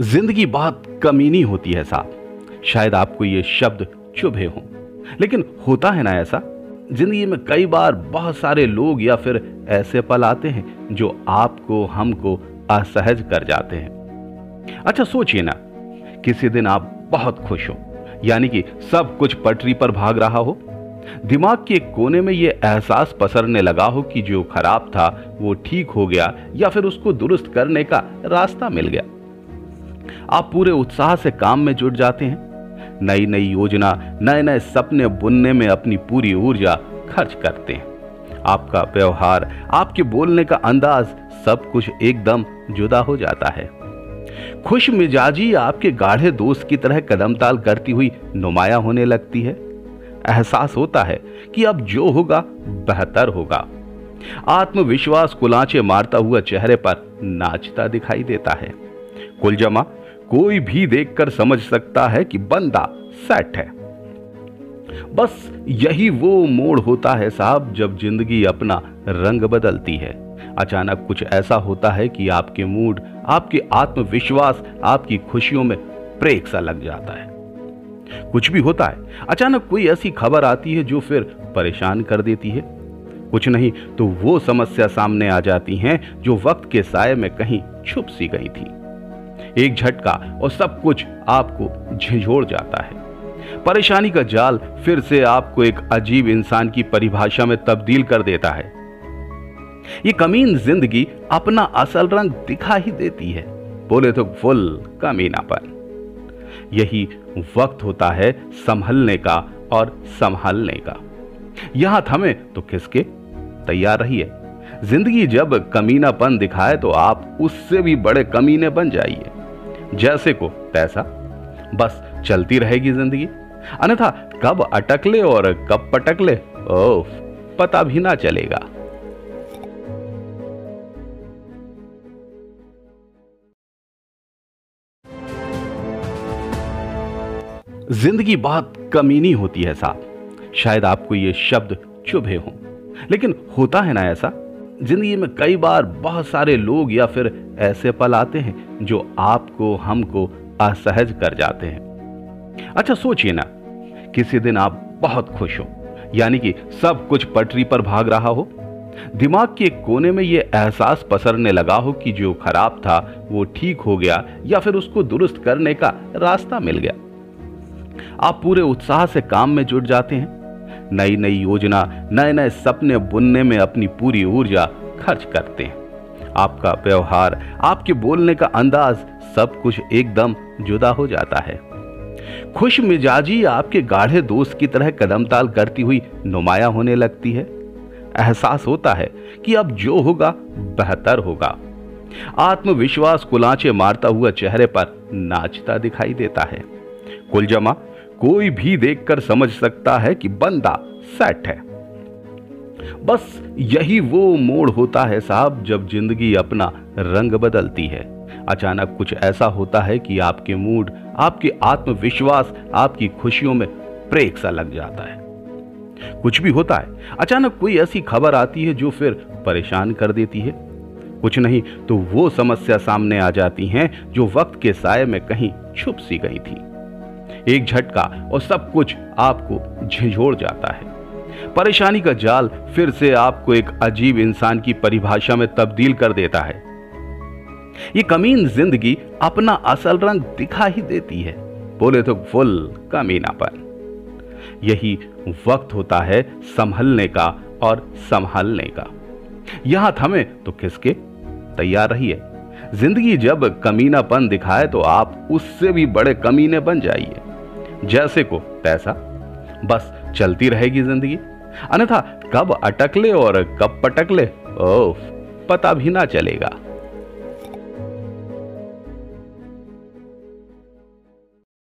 ज़िंदगी बहुत कमीनी होती है साहब। शायद आपको ये शब्द चुभे हों। लेकिन होता है ना ऐसा, ज़िंदगी में कई बार बहुत सारे लोग या फिर ऐसे पल आते हैं जो आपको, हमको असहज कर जाते हैं। अच्छा सोचिए ना, किसी दिन आप बहुत खुश हो, यानी कि सब कुछ पटरी पर भाग रहा हो। दिमाग के कोने में यह एहसास पसरने लगा हो कि जो खराब था, वो ठीक हो गया या फिर उसको दुरुस्त करने का रास्ता मिल गया। आप पूरे उत्साह से काम में जुट जाते हैं। नई नई योजना नए नए सपने बुनने में अपनी पूरी ऊर्जा खर्च करते हैं। आपका व्यवहार, आपके बोलने का अंदाज सब कुछ एकदम जुदा हो जाता है। खुश मिजाजी आपके गाढ़े दोस्त की तरह कदम ताल करती हुई नुमाया होने लगती है। एहसास होता है कि अब जो होगा, बेहतर होगा। आत्मविश्वास कुलाचे मारता हुआ चेहरे पर नाचता दिखाई देता है। कुल जमा कोई भी देखकर समझ सकता है कि बंदा सेट है। बस यही वो मोड़ होता है साहब जब ज़िंदगी अपना रंग बदलती है। अचानक कुछ ऐसा होता है कि आपके मूड, आपके आत्मविश्वास, आपकी खुशियों में ब्रेक सा लग जाता है। कुछ भी होता है, अचानक कोई ऐसी खबर आती है जो फिर परेशान कर देती है। कुछ नहीं तो वो समस्या सामने आ जाती हैं जो वक्त के साय में कहीं छुप सी गई थी। एक झटका और सब कुछ आपको झिझोड़ जाता है। परेशानी का जाल फिर से आपको एक अजीब इंसान की परिभाषा में तब्दील कर देता है। ये कमीन ज़िंदगी अपना असल रंग दिखा ही देती है। बोले तो फुल कमीनापन यही वक्त होता है संभलने का और संभालने का। यहाँ थमे तो किसके? तैयार रहिए। ज़िंदगी जब कमीनापन दिखाए तो आप उससे भी बड़े कमीने बन जाइए। जैसे को तैसा। बस चलती रहेगी ज़िंदगी। अन्यथा कब अटक ले और कब पटक ले ओह पता भी ना चलेगा। ज़िंदगी बहुत कमीनी होती है साहब। शायद आपको ये शब्द चुभे हों। लेकिन होता है ना ऐसा? ज़िंदगी में कई बार बहुत सारे लोग या फिर ऐसे पल आते हैं जो आपको, हमको असहज कर जाते हैं। अच्छा सोचिए ना, किसी दिन आप बहुत खुश हो, यानी कि सब कुछ पटरी पर भाग रहा हो। दिमाग के कोने में यह एहसास पसरने लगा हो कि जो खराब था, वो ठीक हो गया या फिर उसको दुरुस्त करने का रास्ता मिल गया। आप पूरे उत्साह से काम में जुट जाते हैं। नई नई योजना नए नए सपने बुनने में अपनी पूरी ऊर्जा खर्च करते हैं। आपका व्यवहार, आपके बोलने का अंदाज सब कुछ एकदम जुदा हो जाता है। खुश मिजाजी आपके गाढ़े दोस्त की तरह कदम ताल करती हुई नुमाया होने लगती है। एहसास होता है कि अब जो होगा, बेहतर होगा। आत्मविश्वास कुलाचे मारता हुआ चेहरे पर नाचता दिखाई देता है। कुलजमा, कोई भी देखकर समझ सकता है कि बंदा सेट है। बस यही वो मोड़ होता है साहब जब ज़िंदगी अपना रंग बदलती है। अचानक कुछ ऐसा होता है कि आपके मूड, आपके आत्मविश्वास, आपकी खुशियों में ब्रेक सा लग जाता है। कुछ भी होता है, अचानक कोई ऐसी खबर आती है जो फिर परेशान कर देती है। कुछ नहीं तो वो समस्या सामने आ जाती हैं जो वक्त के साय में कहीं छुप सी गई थी। एक झटका और सब कुछ आपको झिझोड़ जाता है। परेशानी का जाल फिर से आपको एक अजीब इंसान की परिभाषा में तब्दील कर देता है। ये कमीन ज़िंदगी अपना असल रंग दिखा ही देती है। बोले तो फुल कमीनापन। यही वक्त होता है संभलने का और संभालने का। यहाँ थमे तो किसके? तैयार रहिए। ज़िंदगी जब कमीनापन दिखाए तो आप उससे भी बड़े कमीने बन जाइए। जैसे को तैसा। बस चलती रहेगी ज़िंदगी। अन्यथा कब अटक ले और कब पटक ले ओह पता भी ना चलेगा।